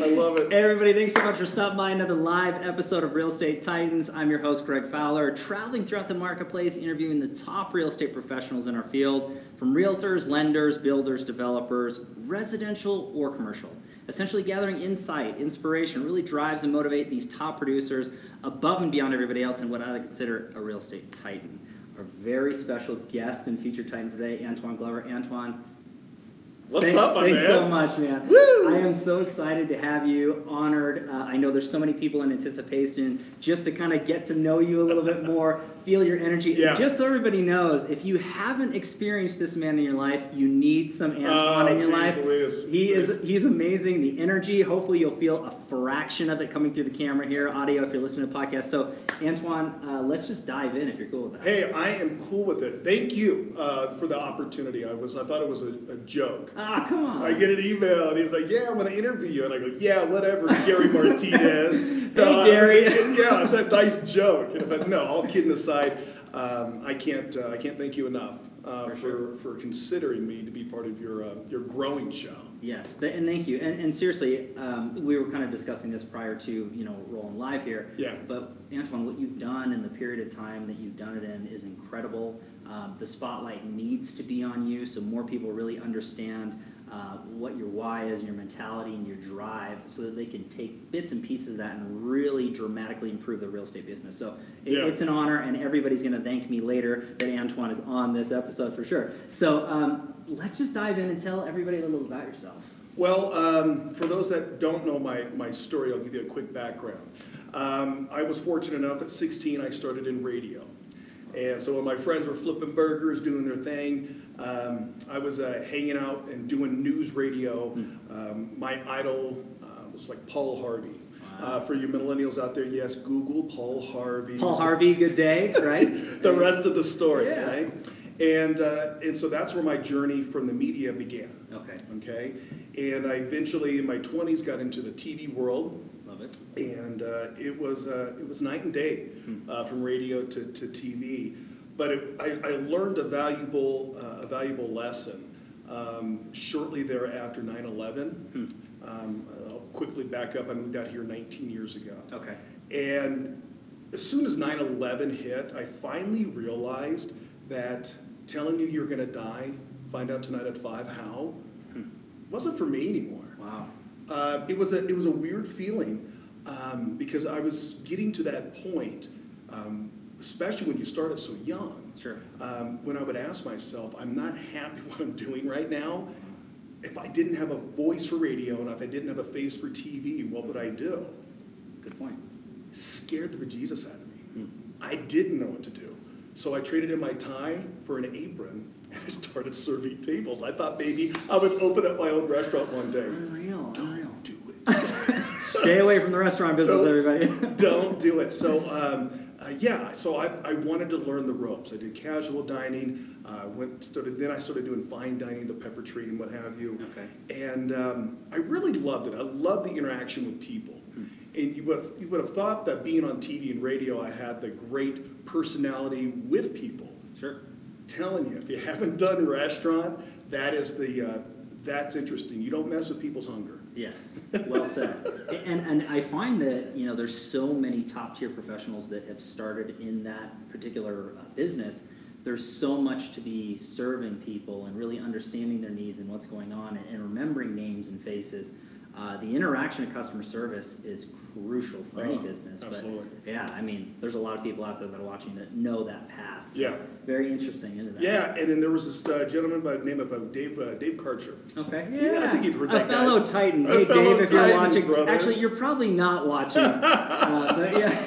I love it. Hey everybody, thanks so much for stopping by another live episode of Real Estate Titans. I'm your host, Greg Fowler, traveling throughout the marketplace, interviewing the top real estate professionals in our field, from realtors, lenders, builders, developers, residential or commercial. Essentially gathering insight, inspiration, really drives and motivate these top producers above and beyond everybody else in what I consider a real estate titan. Our very special guest and featured titan today, Antoine Glover. Antoine, What's Thank- up, thanks man? so much, man. Woo! I am so excited to have you. Honored. Uh, I know there's so many people in anticipation just to kind of get to know you a little bit more, feel your energy. Yeah. Just so everybody knows, if you haven't experienced this man in your life, you need some Antoine Oh, in your life. Louise. He is he's amazing. The energy. Hopefully, you'll feel a fraction of it coming through the camera here, audio if you're listening to the podcast. So, Antoine, uh, let's just dive in if you're cool with that. Hey, I am cool with it. Thank you uh, for the opportunity. I was, I thought it was a, a joke. Ah, come on. I get an email and he's like, "Yeah, I'm going to interview you," and I go, "Yeah, whatever." Gary Martinez. Hey, Gary. yeah, it's a nice joke. But no, all kidding aside, um, I can't, uh, I can't thank you enough uh, For for sure. for considering me to be part of your uh, your growing show. Yes, th- and thank you. And, and seriously, um, we were kind of discussing this prior to you know rolling live here. Yeah. But Antoine, what you've done in the period of time that you've done it in is incredible. Um, the spotlight needs to be on you, so more people really understand uh, what your why is, your mentality, and your drive, so that they can take bits and pieces of that and really dramatically improve the real estate business. So it, Yeah. it's an honor, and everybody's going to thank me later that Antoine is on this episode for sure. So um, let's just dive in and tell everybody a little about yourself. Well, um, for those that don't know my, my story, I'll give you a quick background. Um, I was fortunate enough at 16, I started in radio. And so when my friends were flipping burgers, doing their thing, um, I was uh, hanging out and doing news radio. Um, my idol uh, was like Paul Harvey. Uh, for you millennials out there, yes, Google Paul Harvey. Paul Harvey, good day, right? the rest of the story, Yeah. right? And, uh, and so that's where my journey from the media began Okay, okay? And I eventually, in my 20s, got into the TV world, love it. and uh, it was uh, it was night and day uh, from radio to, to TV. But it, I, I learned a valuable uh, a valuable lesson um, shortly thereafter 9/11. Um, I'll quickly back up. I moved out here 19 years ago. Okay, And as soon as 9 11 hit, I finally realized that telling you you're going to die, find out tonight at 5 how, wasn't for me anymore. wow. Uh, it, was a, it was a weird feeling um, because I was getting to that point, um, especially when you start started so young, Sure. um, when I would ask myself, I'm not happy what I'm doing right now. If I didn't have a voice for radio and if I didn't have a face for TV, what would I do? Good point. scared the bejesus out of me. Hmm. I didn't know what to do. So I traded in my tie for an apron and I started serving tables. I thought maybe I would open up my own restaurant one day. Unreal, unreal. Don't do it. Stay away from the restaurant business, Don't- everybody. Don't do it. So, um, uh, yeah, so I, I wanted to learn the ropes. I did casual dining, uh, went, started, then I started doing fine dining, the pepper tree and what have you. Okay. And um, I really loved it. I loved the interaction with people. And you would, have, you would have thought that being on TV and radio, I had the great personality with people. Sure. Telling you, if you haven't done restaurant, that is the, uh, that's interesting. You don't mess with people's hunger. Yes, well said. And, and I find that, you know, there's so many top tier professionals that have started in that particular uh, business. There's so much to be serving people and really understanding their needs and what's going on and, and remembering names and faces. Uh, the interaction of customer service is crucial for any Oh, business. but absolutely. yeah, I mean, there's a lot of people out there that are watching that know that path. So Yeah. Very interesting into that. Yeah, and then there was this uh, gentleman by the name of uh, Dave, uh, Dave Karcher. Okay. Yeah, Yeah. I think you've heard a that, fellow guys. Titan. A hey, fellow Dave, if you're Titan, watching. brother. Actually, you're probably not watching. uh, but yeah.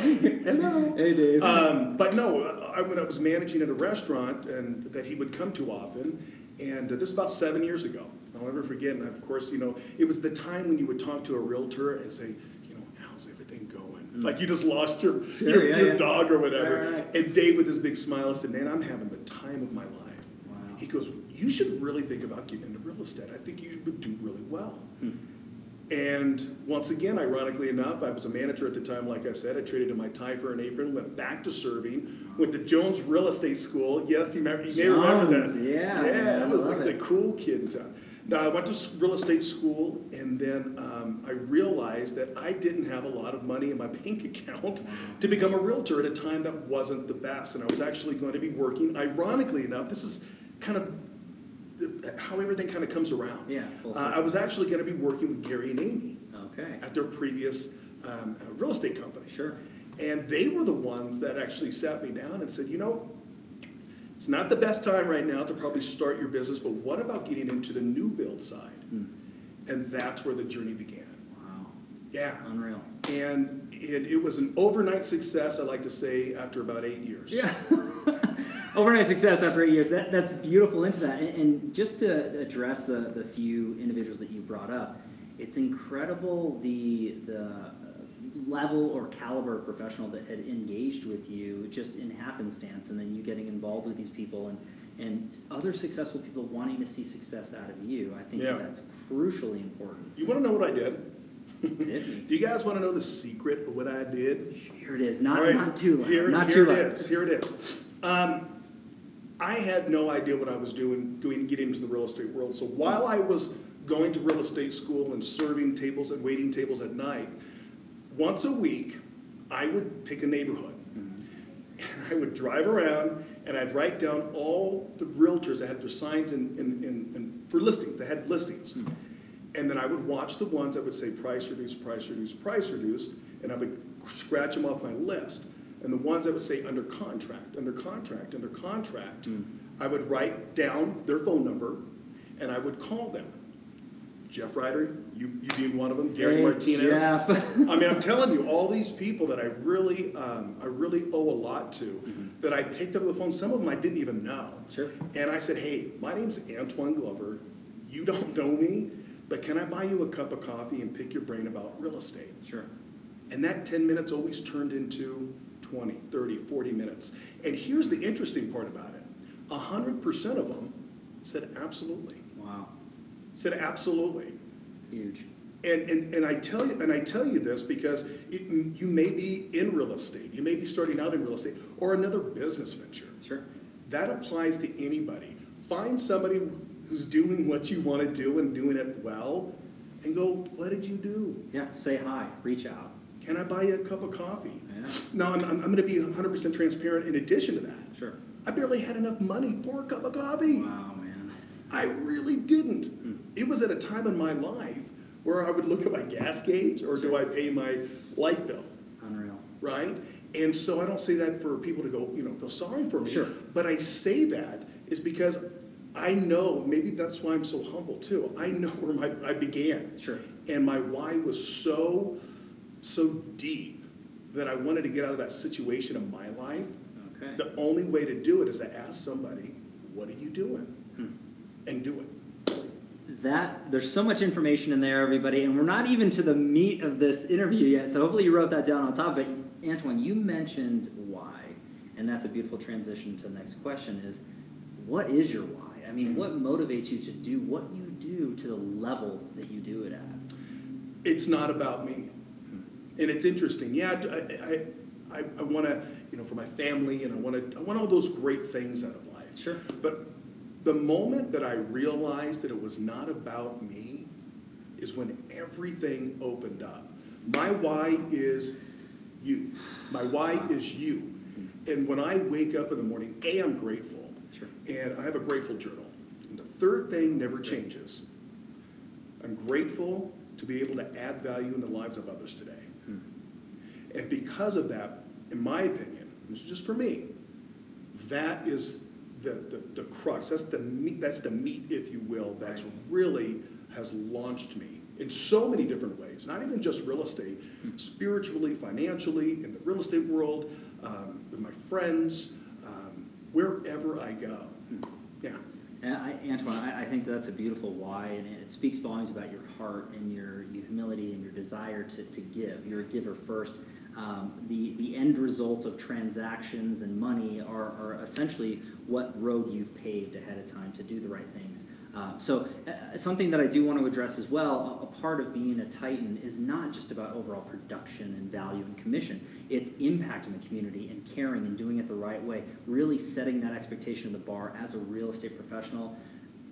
Hello. hey, Dave. Um, but no, I, when I was managing at a restaurant and that he would come to often, and uh, this is about seven years ago. I'll never forget. And of course, you know, it was the time when you would talk to a realtor and say, you know, how's everything going? Like you just lost your Sure, your, yeah, your yeah. dog or whatever. Right, right. And Dave with his big smile said, "Man, I'm having the time of my life." Wow. He goes, "You should really think about getting into real estate. I think you would do really well." Hmm. And once again, ironically enough, I was a manager at the time, like I said. I traded in my tie for an apron, went back to serving, went to Jones Real Estate School. Yes, you, remember, you may remember that. yeah, Yeah, I I was like it. the cool kid in town. No, I went to real estate school, and then um, I realized that I didn't have a lot of money in my bank account to become a realtor at a time that wasn't the best. And I was actually going to be working, ironically enough, this is kind of how everything kind of comes around. Yeah, Uh, I was actually going to be working with Gary and Amy Okay, at their previous um, uh, real estate company. sure. And they were the ones that actually sat me down and said, you know, it's not the best time right now to probably start your business, but what about getting into the new build side? Hmm. And that's where the journey began. Wow, Yeah. unreal. And it, it was an overnight success, I like to say, after about eight years. Yeah. Overnight success after eight years. That, that's beautiful into that. And, and just to address the, the few individuals that you brought up, it's incredible the, the level or caliber of professional that had engaged with you just in happenstance and then you getting involved with these people and, and other successful people wanting to see success out of you. I think Yeah. that's crucially important. You want to know what I did? Do you guys want to know the secret of what I did? Here it is. Not, right, not too loud. Here, not here too it loud. is. Here it is. Um, I had no idea what I was doing, doing, getting into the real estate world. So while I was going to real estate school and serving tables and waiting tables at night, once a week, I would pick a neighborhood. And I would drive around and I'd write down all the realtors that had their signs in, in, in, in for listings, that had listings. And then I would watch the ones that would say price reduced, price reduced, price reduced, and I would scratch them off my list. And the ones that would say under contract, under contract, under contract, hmm. I would write down their phone number and I would call them. Jeff Ryder, you, you being one of them, Gary Hey, Martinez. Jeff. I mean, I'm telling you, all these people that I really, um, I really owe a lot to, that I picked up the phone, some of them I didn't even know. Sure. And I said, hey, my name's Antoine Glover. You don't know me, but can I buy you a cup of coffee and pick your brain about real estate? Sure. And that 10 minutes always turned into 20, 30, 40 minutes. And here's the interesting part about it 100% of them said absolutely. Said absolutely. Huge. And, and, and I tell you and I tell you this because it, you may be in real estate, you may be starting out in real estate or another business venture. Sure. That applies to anybody. Find somebody who's doing what you want to do and doing it well, and go, "What did you do? Yeah, say hi, reach out. Can I buy you a cup of coffee?" Yeah, Now I'm, I'm, I'm going to be 100% transparent. In addition to that, sure. I barely had enough money for a cup of coffee. Wow. I really didn't. Hmm. It was at a time in my life where I would look at my gas gauge or do I pay my light bill, Unreal. right? And so I don't say that for people to go, you know, feel sorry for me. Sure. But I say that is because I know, maybe that's why I'm so humble too. I know where my, I began. Sure. And my why was so, so deep that I wanted to get out of that situation of my life. Okay. The only way to do it is to ask somebody, what are you doing? And do it. That there's so much information in there, everybody, and we're not even to the meat of this interview yet. So hopefully you wrote that down on top. But Antoine, you mentioned why, and that's a beautiful transition to the next question: is what is your why? I mean, what motivates you to do what you do to the level that you do it at? It's not about me. And it's interesting. Yeah, I, I, I, I want to, you know, for my family, and I want to, I want all those great things out of life. Sure. But the moment that I realized that it was not about me is when everything opened up. My why is you. My why is you. And when I wake up in the morning, A, I'm grateful. Sure. And I have a grateful journal. And the third thing never changes. I'm grateful to be able to add value in the lives of others today. Hmm. And because of that, in my opinion, this is just for me, that is the, the, the crux. That's the meat, that's the meat, if you will, that's Right. really has launched me in so many different ways. Not even just real estate, spiritually, financially, in the real estate world, um, with my friends, um, wherever I go. Yeah. And I, Antoine, I, I think that's a beautiful why, and it speaks volumes about your heart and your, your humility and your desire to, to give. You're a giver first. Um, the, the end result of transactions and money are, are essentially what road you've paved ahead of time to do the right things. Um, so, uh, something that I do want to address as well a, a part of being a Titan is not just about overall production and value and commission, it's impacting the community and caring and doing it the right way, really setting that expectation of the bar as a real estate professional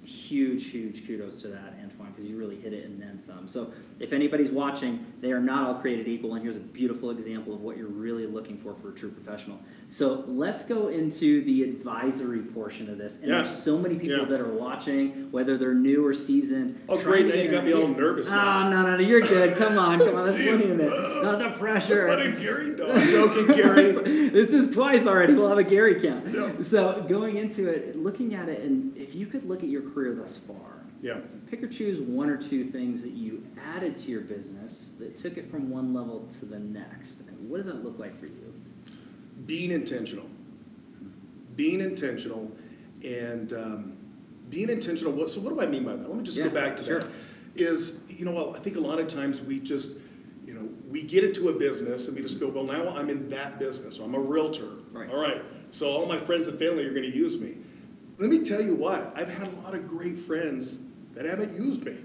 huge, huge kudos to that, Antoine, because you really hit it and then some. So if anybody's watching, they are not all created equal, and here's a beautiful example of what you're really looking for for a true professional. So let's go into the advisory portion of this. And Yeah. there's so many people Yeah. that are watching, whether they're new or seasoned. Oh, great, now you got me all nervous ah, now. Oh, no, no, no, you're good. Come on, come on. Let's put in it. Not the pressure. What Gary joking, Gary. this is twice already. We'll have a Gary count. Yeah. So going into it, looking at it, and if you could look at your career thus far, Yeah, pick or choose one or two things that you added to your business that took it from one level to the next. And what does that look like for you? being intentional. Being intentional and um, being intentional. What, so, what do I mean by that? Let me just Yeah, go back to sure. that. Is, you know, I think a lot of times we just, you know, we get into a business and we just go, well, now I'm in that business. So I'm a realtor. Right. All right. So all my friends and family are going to use me. Let me tell you what, I've had a lot of great friends that haven't used me.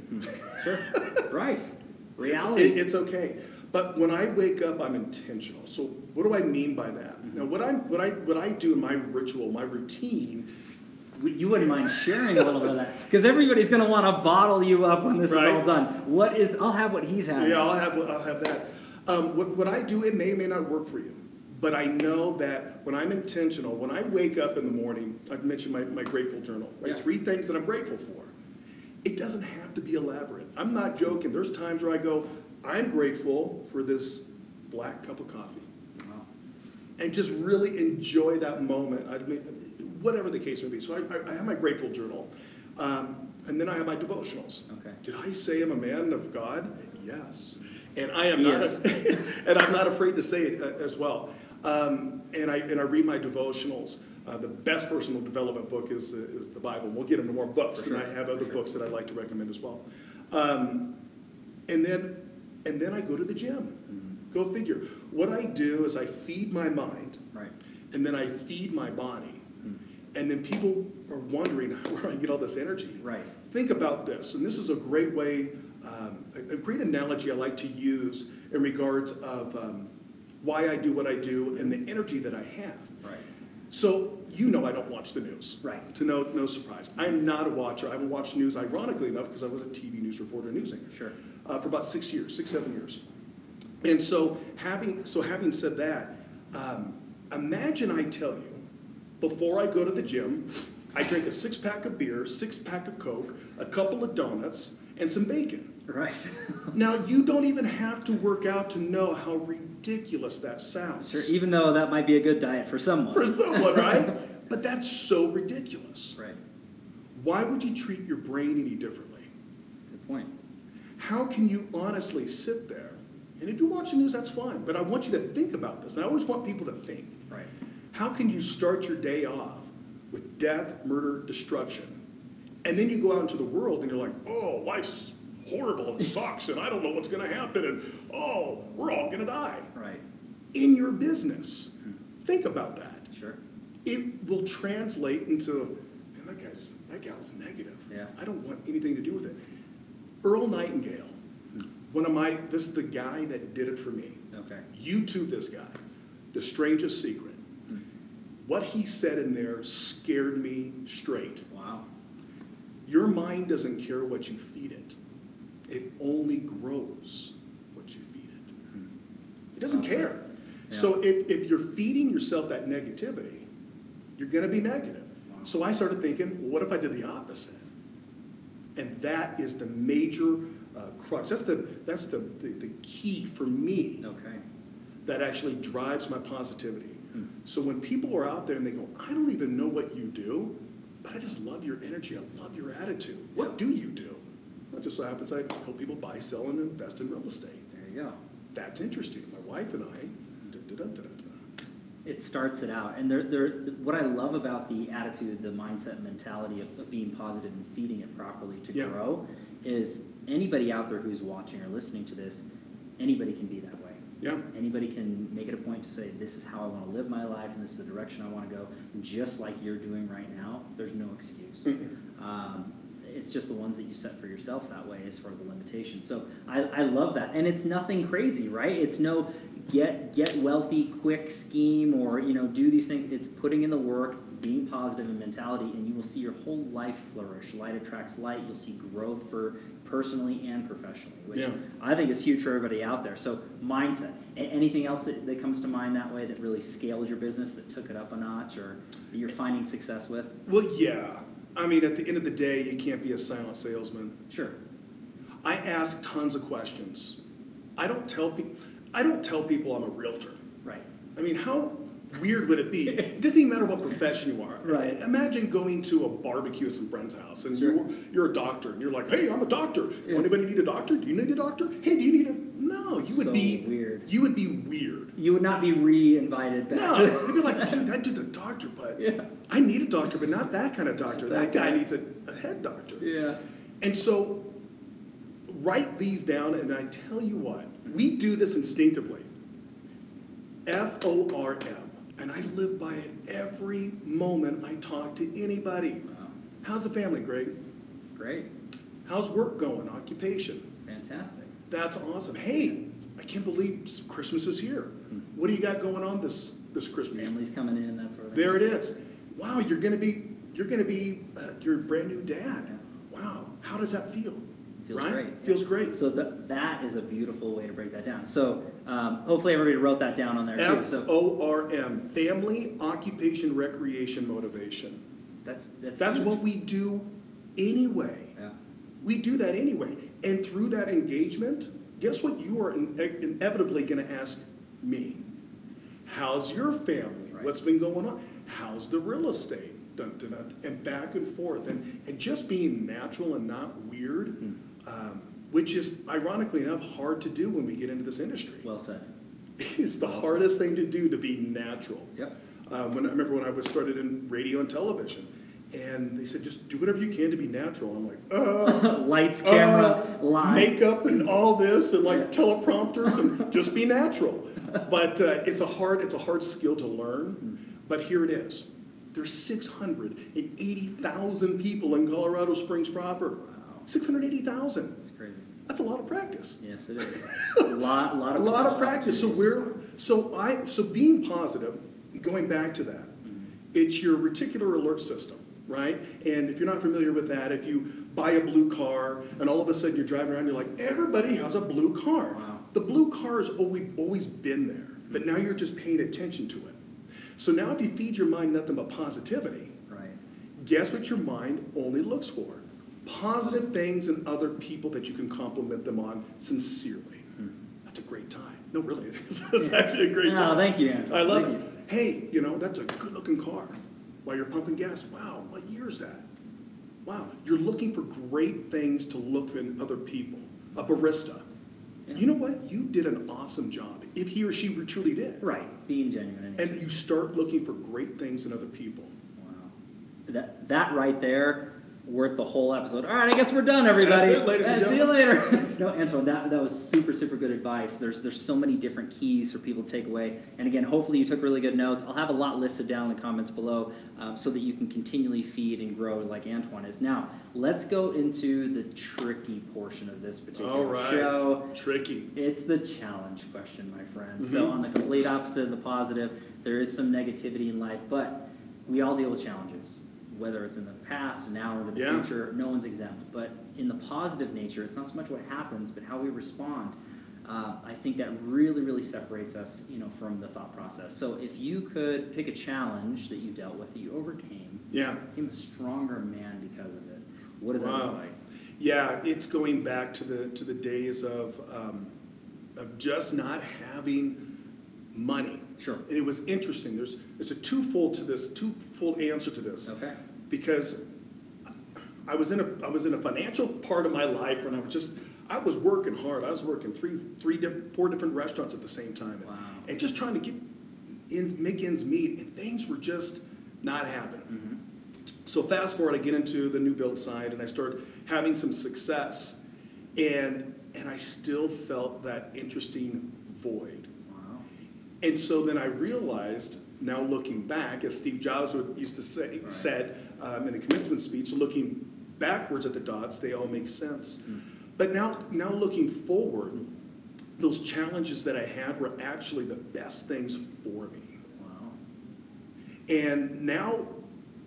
Sure. right. It's- Reality. it- it's okay. But when I wake up, I'm intentional. So what do I mean by that? Mm-hmm. Now, what I what I what I do in my ritual, my routine, you wouldn't mind sharing a little bit of that because everybody's going to want to bottle you up when this is all done. What is? I'll have what he's having. yeah, I'll have I'll have that. Um, what what I do, it may or may not work for you, but I know that when I'm intentional, when I wake up in the morning, I've mentioned my, my grateful journal, right? Yeah. Three things that I'm grateful for. It doesn't have to be elaborate. I'm not joking. There's times where I go, I'm grateful for this black cup of coffee. Wow. and just really enjoy that moment. I mean, whatever the case may be. So I, I, have my grateful journal, um, and then I have my devotionals. Okay. Did I say I'm a man of God? Yes, and I am not, is. and I'm not afraid to say it uh, as well. Um, and I and I read my devotionals. Uh, the best personal development book is is the Bible. We'll get into more books, For and. I have other books that I'd like to recommend as well. Um, and then and then I go to the gym. Go figure. What I do is I feed my mind Right. and then I feed my body. And then people are wondering where I get all this energy. Right. Think about this, and this is a great way, um, a, a great analogy I like to use in regards of um, why I do what I do and the energy that I have. Right. So you know I don't watch the news. Right. To no no surprise, I'm not a watcher. I haven't watched news, ironically enough, because I was a TV news reporter, news anchor Sure. uh, for about six years, six, seven years. And so having, so having said that, um, imagine I tell you, before I go to the gym, I drink a six pack of beer, six pack of Coke, a couple of donuts, and some bacon. Right. Now, you don't even have to work out to know how ridiculous that sounds. sure. Even though that might be a good diet for someone. For someone, right? but that's so ridiculous. right. Why would you treat your brain any differently? Good point. How can you honestly sit there? And if you watch the news, that's fine. But I want you to think about this. And I always want people to think. Right. How can you start your day off with death, murder, destruction? And then you go out into the world and you're like, oh, life's horrible and sucks, and I don't know what's going to happen, and oh, we're all going to die. Right. In your business, think about that. Sure. It will translate into, man, that guy's, that gal's negative. Yeah. I don't want anything to do with it. Earl Nightingale, one of my, this is the guy that did it for me. Okay. YouTube this guy, The Strangest Secret. Hmm. What he said in there scared me straight. Wow. Your mind doesn't care what you feed it, it only grows what you feed it. It doesn't Awesome. care. So if, if you're feeding yourself that negativity, you're going to be negative. So I started thinking, well, what if I did the opposite? And that is the major uh, crux. That's the that's the, the, the key for me Okay. that actually drives my positivity. Hmm. So when people are out there and they go, I don't even know what you do, but I just love your energy. I love your attitude. What do you do? It just so happens I help people buy, sell, and invest in real estate. There you go. That's interesting. My wife and I. da, da, da, da, da, da. It starts it out, and there, there. What I love about the attitude, the mindset, mentality of, of being positive and feeding it properly to Yeah. grow, is anybody out there who's watching or listening to this, anybody can be that way. Yeah. Anybody can make it a point to say, this is how I want to live my life, and this is the direction I want to go. Just like you're doing right now, there's no excuse. Mm-mm. Um, it's just the ones that you set for yourself that way as far as the limitations. So I, I love that, and it's nothing crazy, right? It's no get get wealthy quick scheme or you know do these things. It's putting in the work, being positive in mentality, and you will see your whole life flourish. Light attracts light. You'll see growth for personally and professionally, which Yeah. I think is huge for everybody out there. So mindset. A- anything else that, that comes to mind that way that really scaled your business, that took it up a notch, or that you're finding success with? Well, yeah. I mean, at the end of the day, you can't be a silent salesman. Sure. I ask tons of questions. I don't tell people. I don't tell people I'm a realtor. Right. I mean, how weird would it be? It doesn't even matter what profession you are. Right. Imagine going to a barbecue at some friend's house and Sure. you're, you're a doctor and you're like, hey, I'm a doctor. Yeah. Anybody need a doctor? Do you need a doctor? Hey, do you need a. No, you would So be. weird. You would be weird. You would not be re-invited back. No, they'd be like, dude, that dude's a doctor, but Yeah. I need a doctor, but not that kind of doctor. That That guy guy. needs a, a head doctor. yeah. And so, write these down, and I tell you what, we do this instinctively. F O R M. And I live by it every moment I talk to anybody. Wow. How's the family, Greg? Great. How's work going? Occupation? Fantastic. That's awesome. Hey, I can't believe Christmas is here. What do you got going on this, this Christmas? Families coming in, That's sort of thing. There it is. Wow, you're gonna be, you're gonna be, uh, your brand new dad. Yeah. Wow, how does that feel? Feels right? great. Feels great. So that, that is a beautiful way to break that down. So um, hopefully everybody wrote that down on there too. F So O R M, family, occupation, recreation, motivation. that's that's That's huge. what we do anyway. Yeah. We do that anyway. And through that engagement, guess what you are in- inevitably going to ask me? How's your family? Right. What's been going on? How's the real estate? Dun, dun, dun, and back and forth. And, and just being natural and not weird, Hmm. Um, which is ironically enough hard to do when we get into this industry. Well said. It's the hardest thing to do to be natural. Yep. Um, when I remember when I was started in radio and television, and they said just do whatever you can to be natural. I'm like, uh, Lights, camera, uh, live. makeup, and all this, and like Yeah. teleprompters, and just be natural. But uh, it's a hard it's a hard skill to learn. But here it is. There's 680,000 people in Colorado Springs proper. Wow. 680,000. It's crazy. That's a lot of practice. Yes, it is. a lot, lot A of lot of practice. So we're so I so being positive, going back to that, Mm-hmm. it's your reticular alert system, right? And if you're not familiar with that, if you buy a blue car and all of a sudden you're driving around, you're like, everybody has a blue car. Wow. The blue car has always always been there, but now you're just paying attention to it. So now if you feed your mind nothing but positivity, Right. guess what your mind only looks for? Positive things and other people that you can compliment them on sincerely. That's a great time. No, really, it is. It's actually a great No, time. thank you, Andrew. I love Thank it. you. Hey, you know, that's a good looking car. While you're pumping gas, wow, what year is that? Wow, you're looking for great things to look in other people. A barista. Yeah. You know what? You did an awesome job. If he or she truly did. Right. Being genuine. And you start looking for great things in other people. Wow. That that right there worth the whole episode. All right, I guess we're done, everybody. That's it, ladies and See you later. no, Antoine, that, that was super, super good advice. There's there's so many different keys for people to take away. And again, hopefully you took really good notes. I'll have a lot listed down in the comments below um, so that you can continually feed and grow like Antoine is. Now, let's go into the tricky portion of this particular All right. show. Tricky. It's the challenge question, my friend. So, Mhm. on the complete opposite of the positive, there is some negativity in life, but we all deal with challenges, whether it's in the past, now, or the Yeah. future. No one's exempt. But in the positive nature, it's not so much what happens, but how we respond. Uh, I think that really, really separates us, you know, from the thought process. So, if you could pick a challenge that you dealt with, that you overcame, Yeah. became a stronger man because of it. What does that Wow. look like? Yeah, it's going back to the to the days of um, of just not having money. Sure. And it was interesting. There's there's a twofold to this, twofold answer to this. Okay. Because I was in a I was in a financial part of my life when I was just I was working hard. I was working three three different four different restaurants at the same time. Wow. And just trying to get in make ends meet and things were just not happening. Mm-hmm. So fast forward, I get into the new build side and I start having some success, and and I still felt that interesting void. And so then I realized, now looking back, as Steve Jobs would used to say Right. said um, in a commencement speech, looking backwards at the dots, they all make sense. Mm. But now now looking forward, those challenges that I had were actually the best things for me. Wow. And now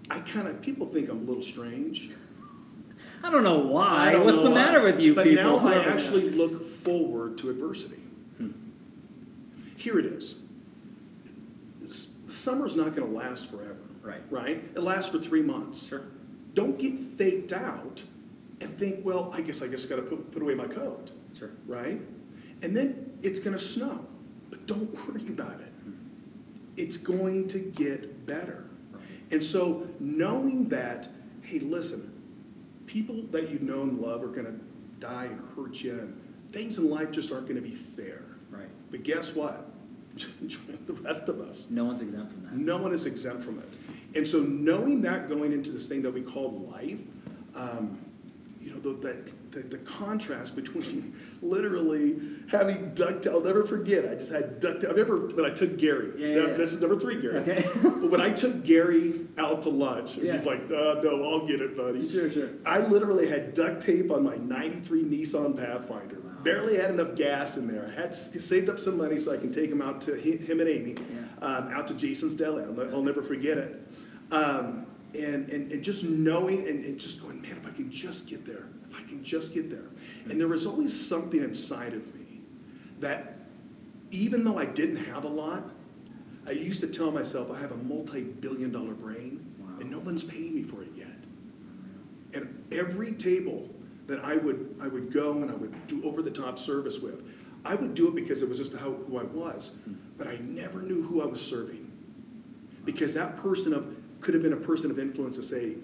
I kind of, people think I'm a little strange. I don't know why. Don't What's know the why. matter with you but people? now I actually look forward to adversity. Hmm. Here it is. Summer's not going to last forever. Right. Right? It lasts for three months. Sure. Don't get faked out and think, well, I guess I just got to put, put away my coat. Sure. Right? And then it's going to snow. But don't worry about it. It's going to get better. Right. And so knowing that, hey, listen, people that you know and love are going to die and hurt you, and things in life just aren't going to be fair. Right. But guess what? Join the rest of us. No one's exempt from that. No one is exempt from it. And so knowing that going into this thing that we call life, um, you know, the, that, the, the contrast between literally having duct tape, I'll never forget. I just had duct I remember when I took Gary. Yeah, yeah, yeah. This is number three, Gary. Okay. but when I took Gary out to lunch, and he's like, uh, no, I'll get it, buddy. Sure, sure. I literally had duct tape on my 93 Nissan Pathfinder. Barely had enough gas in there. I had saved up some money so I can take him out to him and Amy, Yeah. um, out to Jason's Deli. I'll, I'll never forget it. Um, and, and, and just knowing and, and just going, man, if I can just get there, if I can just get there. And there was always something inside of me that even though I didn't have a lot, I used to tell myself I have a multi billion dollar brain Wow. and no one's paying me for it yet. And every table that I would, I would go and I would do over the top service with, I would do it because it was just how, who I was. But I never knew who I was serving. Because that person of, could have been a person of influence to say,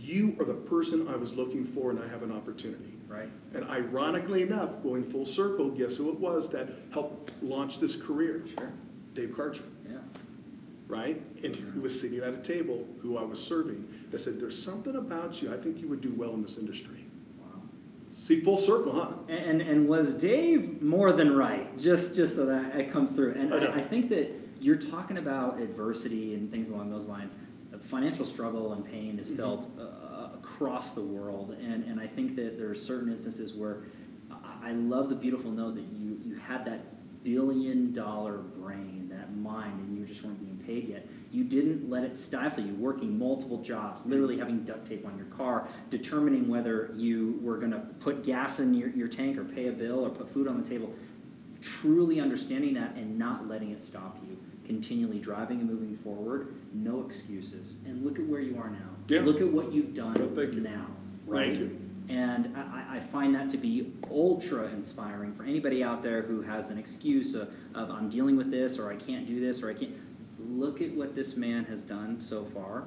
you are the person I was looking for and I have an opportunity. Right. And ironically enough, going full circle, guess who it was that helped launch this career? Sure. Dave Karcher Yeah. right? And who was sitting at a table who I was serving that said, There's something about you. I think you would do well in this industry. See, full circle, huh? And, and was Dave more than right? Just just so that it comes through. And I. I, I think that you're talking about adversity and things along those lines. Financial struggle and pain is Mhm. felt uh, across the world, and, and I think that there are certain instances where I, I love the beautiful note that you you had that billion dollar brain, that mind, and you just weren't being paid yet. You didn't let it stifle you, working multiple jobs, literally mm-hmm. having duct tape on your car, determining whether you were going to put gas in your, your tank or pay a bill or put food on the table. Truly understanding that and not letting it stop you. Continually driving and moving forward, no excuses. And look at where you are now. Yeah. Look at what you've done Well, thank you. now. Thank Right? you. And I, I- I find that to be ultra inspiring for anybody out there who has an excuse of, of I'm dealing with this or I can't do this or I can't. Look at what this man has done so far.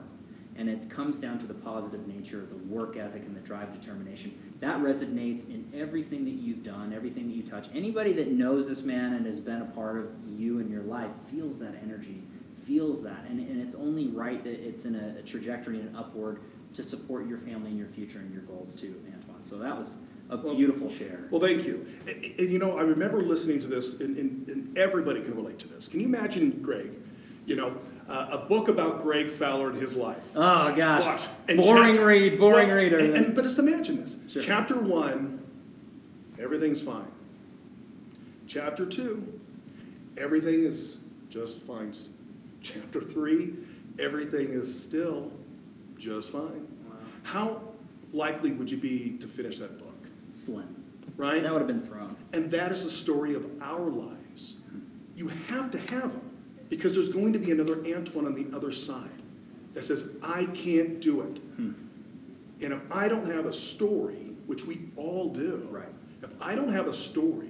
And it comes down to the positive nature, the work ethic, and the drive determination. That resonates in everything that you've done, everything that you touch. Anybody that knows this man and has been a part of you and your life feels that energy, feels that. And, and it's only right that it's in a, a trajectory and upward to support your family and your future and your goals too, Antoine. So that was a Well- beautiful share. Well, thank you. And, and, you know, I remember listening to this, and, and, and everybody can relate to this. Can you imagine Greg? You know, uh, a book about Greg Fowler and his life. Oh gosh, Watch. And boring chapter- read, boring Well, read. And, and- but just imagine this. Sure. Chapter one, everything's fine. Chapter two, everything is just fine. Chapter three, everything is still just fine. Wow. How likely would you be to finish that book? Slim. Right? That would have been thrown. And that is the story of our lives. You have to have them because there's going to be another Antoine on the other side that says, I can't do it. Hmm. And if I don't have a story, which we all do, Right. if I don't have a story,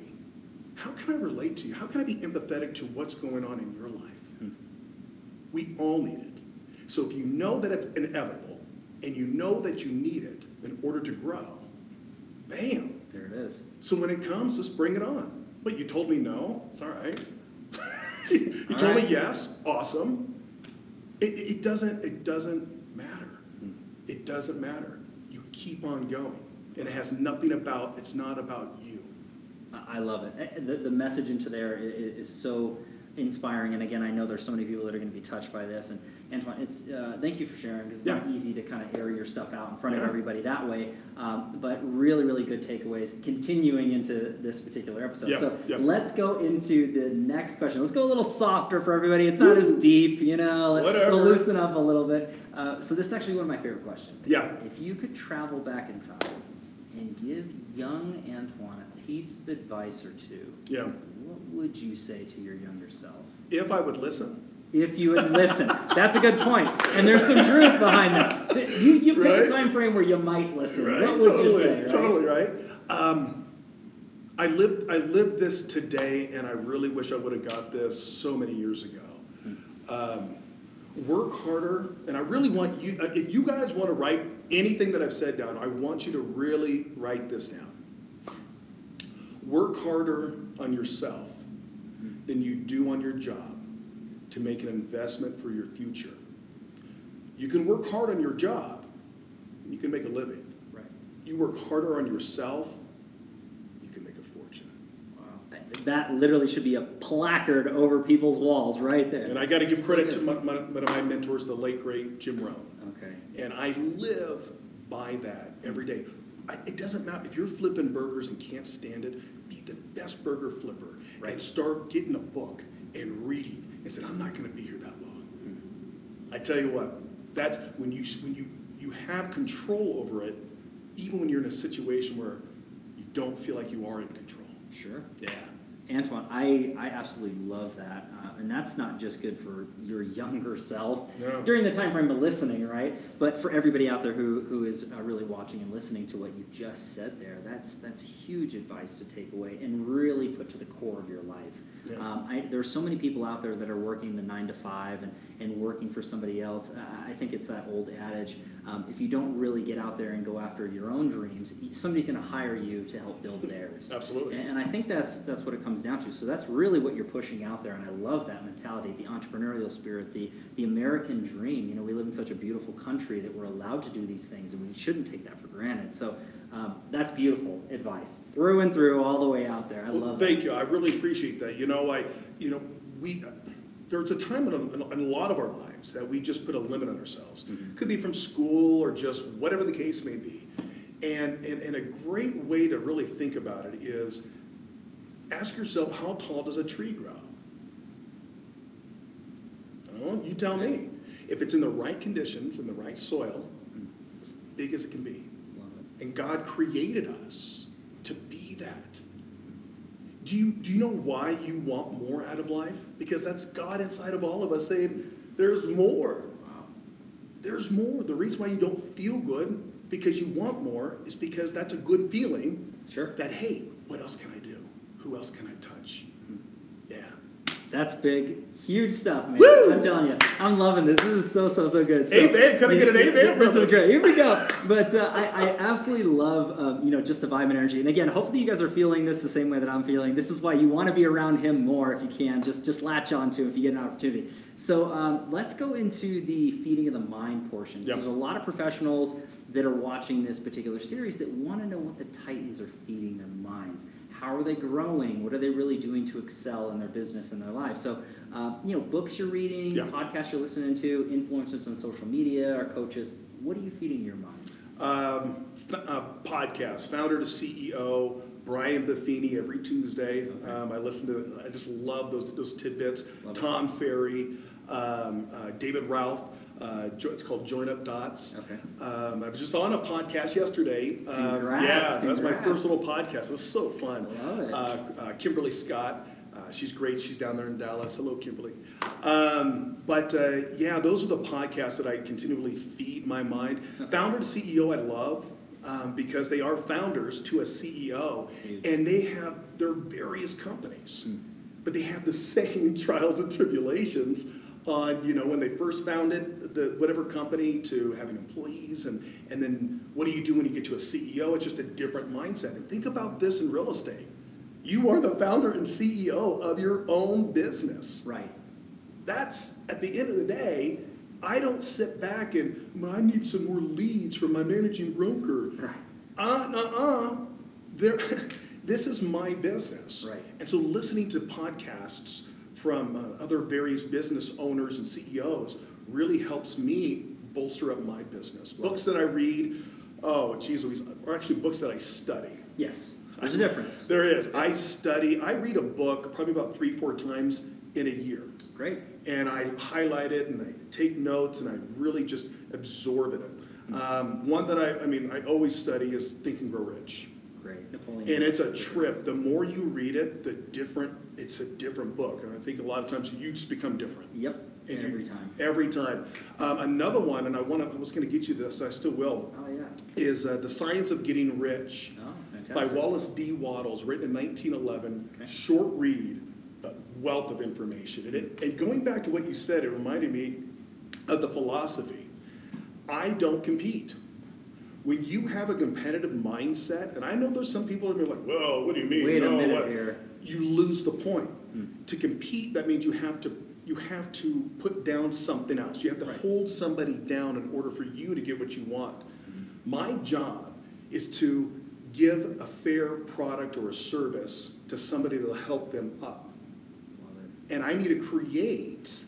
how can I relate to you? How can I be empathetic to what's going on in your life? Hmm. We all need it. So if you know that it's inevitable and you know that you need it in order to grow, bam, There it is. so when it comes, just bring it on. Wait, you told me no? It's all right. you All told right. me yes? Awesome. It, it doesn't, it doesn't matter. It doesn't matter. You keep on going. And it has nothing about, it's not about you. I love it. The, the message into there is so inspiring. And again, I know there's so many people that are going to be touched by this. And Antoine, it's uh, thank you for sharing because it's not easy to kind of air your stuff out in front of everybody that way. Um, but really, really good takeaways continuing into this particular episode. Yeah, so yeah. let's go into the next question. Let's go a little softer for everybody. It's not as deep, you know. Let- Whatever. We'll loosen up a little bit. Uh, so this is actually one of my favorite questions. Yeah. If you could travel back in time and give young Antoine a piece of advice or two, Yeah. what would you say to your younger self? If I would listen. If you would listen, that's a good point, and there's some truth behind that. You you pick Right? a time frame where you might listen. Right, What would totally, you say? Right? totally right. Um, I lived, I lived this today, and I really wish I would have got this so many years ago. Um, work harder, and I really want you. uh, If you guys want to write anything that I've said down, I want you to really write this down. Work harder on yourself than you do on your job to make an investment for your future. You can work hard on your job, and you can make a living. Right. You work harder on yourself, you can make a fortune. Wow. That literally should be a placard over people's walls right there. And I got to give So credit to good. my, my, one of my mentors, the late great Jim Rohn. Okay. And I live by that every day. I, it doesn't matter if you're flipping burgers and can't stand it, be the best burger flipper Right. and start getting a book and reading and said, I'm not going to be here that long. I tell you what, that's when you when you you have control over it, even when you're in a situation where you don't feel like you are in control. Sure. Yeah. Antoine, I, I absolutely love that, uh, and that's not just good for your younger self No. during the time frame of listening, right? But for everybody out there who, who is uh, really watching and listening to what you just said there, that's that's huge advice to take away and really put to the core of your life. Yeah. Um, I, there's so many people out there that are working the nine to five and, and working for somebody else. I think it's that old adage: um, if you don't really get out there and go after your own dreams, somebody's going to hire you to help build theirs. Absolutely. And, and I think that's that's what it comes down to. So that's really what you're pushing out there, and I love that mentality, the entrepreneurial spirit, the the American dream. You know, we live in such a beautiful country that we're allowed to do these things, and we shouldn't take that for granted. So um, that's beautiful advice, through and through, all the way out there. I Well, love thank that. you. I really appreciate that. You know, I, you know, we, there's a time in a, in a lot of our lives that we just put a limit on ourselves. Mhm. Could be from school or just whatever the case may be. And, and, and a great way to really think about it is ask yourself, how tall does a tree grow? Oh, you tell me. If it's in the right conditions, in the right soil, as big as it can be. And God created us to be that. Do you, do you know why you want more out of life? Because that's God inside of all of us saying, there's more. Wow. There's more. The reason why you don't feel good because you want more is because that's a good feeling Sure. that, hey, what else can I do? Who else can I touch? That's big, huge stuff, man. Woo! I'm telling you, I'm loving this. This is so, so, so good. So, Amen. Can I get an Yeah, amen, This is great. Here we go. But uh, I, I absolutely love, um, you know, just the vibe and energy. And again, hopefully you guys are feeling this the same way that I'm feeling. This is why you want to be around him more if you can. Just, just latch on to him if you get an opportunity. So um, let's go into the feeding of the mind portion. Yep. There's a lot of professionals that are watching this particular series that want to know what the Titans are feeding their minds. How are they growing? What are they really doing to excel in their business and their life? So, uh, you know, books you're reading, Yeah. podcasts you're listening to, influencers on social media, our coaches. What are you feeding your mind? Um, uh, podcast, founder to CEO, Brian Buffini every Tuesday. Okay. Um, I listen to, I just love those, those tidbits. Love it. Tom Ferry, um, uh, David Ralph. Uh, jo- it's called Join Up Dots. Okay. Um, I was just on a podcast yesterday. Um, Congrats, yeah, that was my congrats. first little podcast. It was so fun. Love it. Uh, uh, Kimberly Scott. Uh, she's great. She's down there in Dallas. Hello, Kimberly. Um, but uh, yeah, those are the podcasts that I continually feed my mind. Founder to CEO, I love um, because they are founders to a CEO, and they have their various companies, Hmm. but they have the same trials and tribulations on you know when they first founded the whatever company to having employees and and then what do you do when you get to a CEO? It's just a different mindset. And think about this in real estate. You are the founder and CEO of your own business. Right. That's at the end of the day. I don't sit back and "Mm, I need some more leads from my managing broker. Right. Uh, uh, there. this is my business. Right. And so, listening to podcasts from uh, other various business owners and CEOs really helps me bolster up my business. Books that I read, oh, geez Louise, are actually books that I study. Yes, there's a difference. There is. I study, I read a book probably about three, four times in a year. Great. And I highlight it and I take notes and I really just absorb it. Um, one that I, I mean, I always study is Think and Grow Rich. Great. Napoleon. And it's a trip. The more you read it, the different, it's a different book. And I think a lot of times you just become different. Yep. And you- Every time. Every time. Um, another one, and I want to, I was going to get you this, I still will, Oh yeah. is uh, The Science of Getting Rich Oh, fantastic. by Wallace D. Wattles, written in 1911. Okay. Short read, but wealth of information. And, it, and going back to what you said, it reminded me of the philosophy. I don't compete. When you have a competitive mindset, and I know there's some people that are like, "Whoa, what do you mean?" Wait a No, minute what?" here. You lose the point. Hmm. To compete, that means you have to you have to put down something else. You have to Right. hold somebody down in order for you to get what you want. My job is to give a fair product or a service to somebody that'll help them up. And I need to create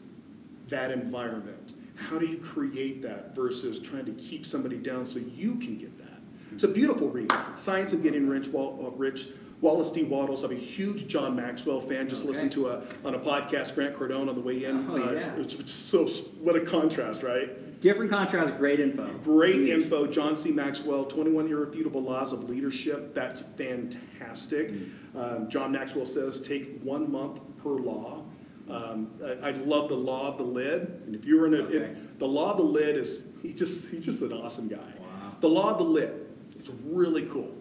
that environment. How do you create that versus trying to keep somebody down so you can get that? It's a beautiful read. Science of Getting Rich, uh, Rich Wallace D. Wattles. I'm a huge John Maxwell fan. Just Okay. listened to a on a podcast, Grant Cardone on the way in. Oh, yeah. it's, it's so what a contrast, right? Different contrast, great info. Great Huge. info. John C. Maxwell, 21 Irrefutable Laws of Leadership. That's fantastic. Um, John Maxwell says take one month per law. Um, I, I love the law of the lid. And if you're in a, Okay. it, the law of the lid is, he just, he's just an awesome guy. Wow. The law of the lid, it's really cool.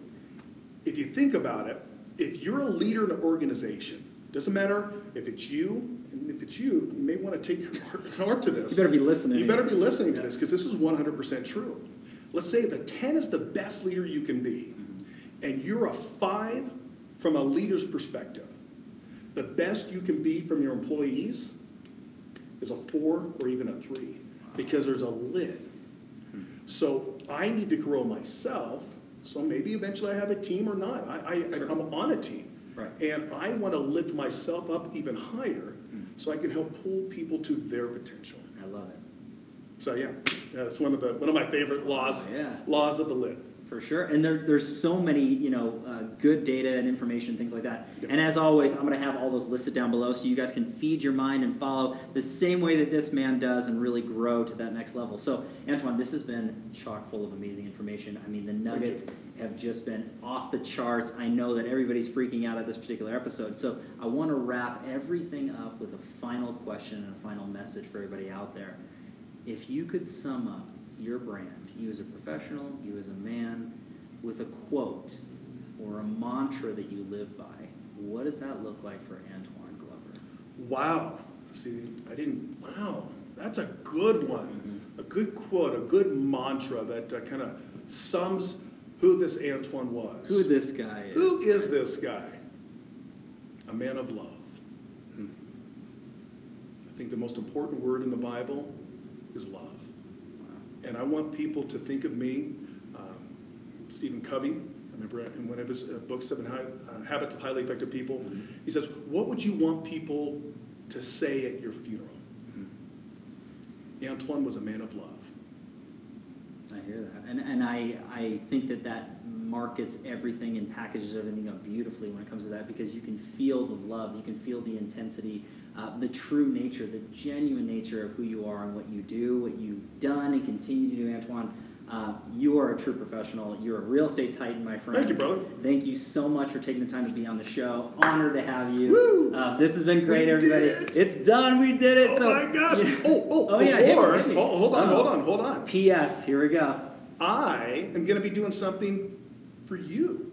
If you think about it, if you're a leader in an organization, doesn't matter if it's you, and if it's you, you may want to take your heart to this. You better be listening. You better be listening to this because this is 100% true. Let's say if a 10 is the best leader you can be, and you're a 5 from a leader's perspective, the best you can be from your employees is a 4 or even a 3 because there's a lid. So I need to grow myself. So maybe eventually I have a team or not. I, I, Sure. I'm on a team. Right. And I want to lift myself up even higher hmm. so I can help pull people to their potential. I love it. So yeah, that's one of the one of my favorite laws. Oh, yeah. Laws of the lid. For sure, and there, there's so many, you know, uh, good data and information, things like that. Yep. And as always, I'm going to have all those listed down below, so you guys can feed your mind and follow the same way that this man does, and really grow to that next level. So, Antoine, this has been chock full of amazing information. I mean, the nuggets have just been off the charts. I know that everybody's freaking out at this particular episode, so I want to wrap everything up with a final question and a final message for everybody out there. If you could sum up your brand, you as a professional, you as a man, with a quote or a mantra that you live by, what does that look like for Antoine Glover? Wow. See, I didn't. Wow, that's a good one. A good quote, a good mantra that uh, kind of sums who this Antoine was. Who this guy is? Who is this guy? A man of love. I think the most important word in the Bible is love. And I want people to think of me, um, Stephen Covey. I remember in one of his uh, books, Seven High, uh, Habits of Highly Effective People, he says, What would you want people to say at your funeral? Antoine was a man of love. I hear that, and and I I think that that markets everything and packages everything up beautifully when it comes to that because you can feel the love, you can feel the intensity, uh, the true nature, the genuine nature of who you are and what you do, what you've done and continue to do, Antoine. Uh, you are a true professional. You're a real estate titan, my friend. Thank you, brother. Thank you so much for taking the time to be on the show. Honored to have you. Woo! Uh, this has been great, We everybody. it! It's done. We did it. Oh so, my gosh! Yeah. Oh, oh, Oh, yeah, hit me, before, hit me. oh, hold on, Uh-oh. hold on, hold on. P.S. Here we go. I am going to be doing something for you.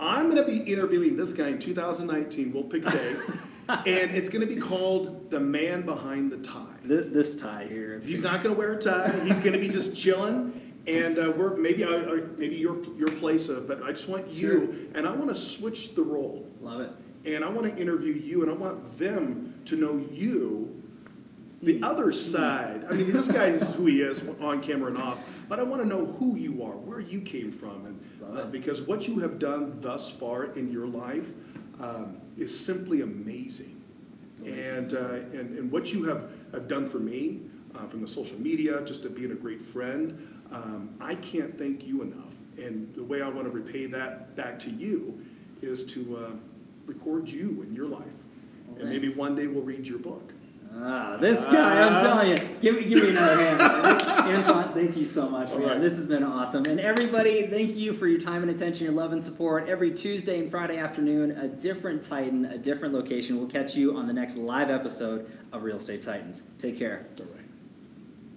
I'm going to be interviewing this guy in 2019. We'll pick a day. and it's going to be called The Man Behind the Tie. Th- this tie here. He's not going to wear a tie. He's going to be just chilling. And uh, we're maybe I, I, maybe your your place, uh, but I just want you, sure. and I want to switch the role, Love it. and I want to interview you, and I want them to know you, the other side. I mean, this guy is who he is on camera and off, but I want to know who you are, where you came from, and uh, because what you have done thus far in your life um, is simply amazing, and, uh, and and what you have, have done for me. uh, from the social media, just to being a great friend. Um, I can't thank you enough. And the way I want to repay that back to you is to uh, record you in your life. Well, And maybe one day we'll read your book. Ah, this guy, I'm telling you. Give me, give me another hand. Antoine, thank you so much, man. right. This has been awesome. And everybody, thank you for your time and attention, your love and support. Every Tuesday and Friday afternoon, a different Titan, a different location. We'll catch you on the next live episode of Real Estate Titans. Take care. All right.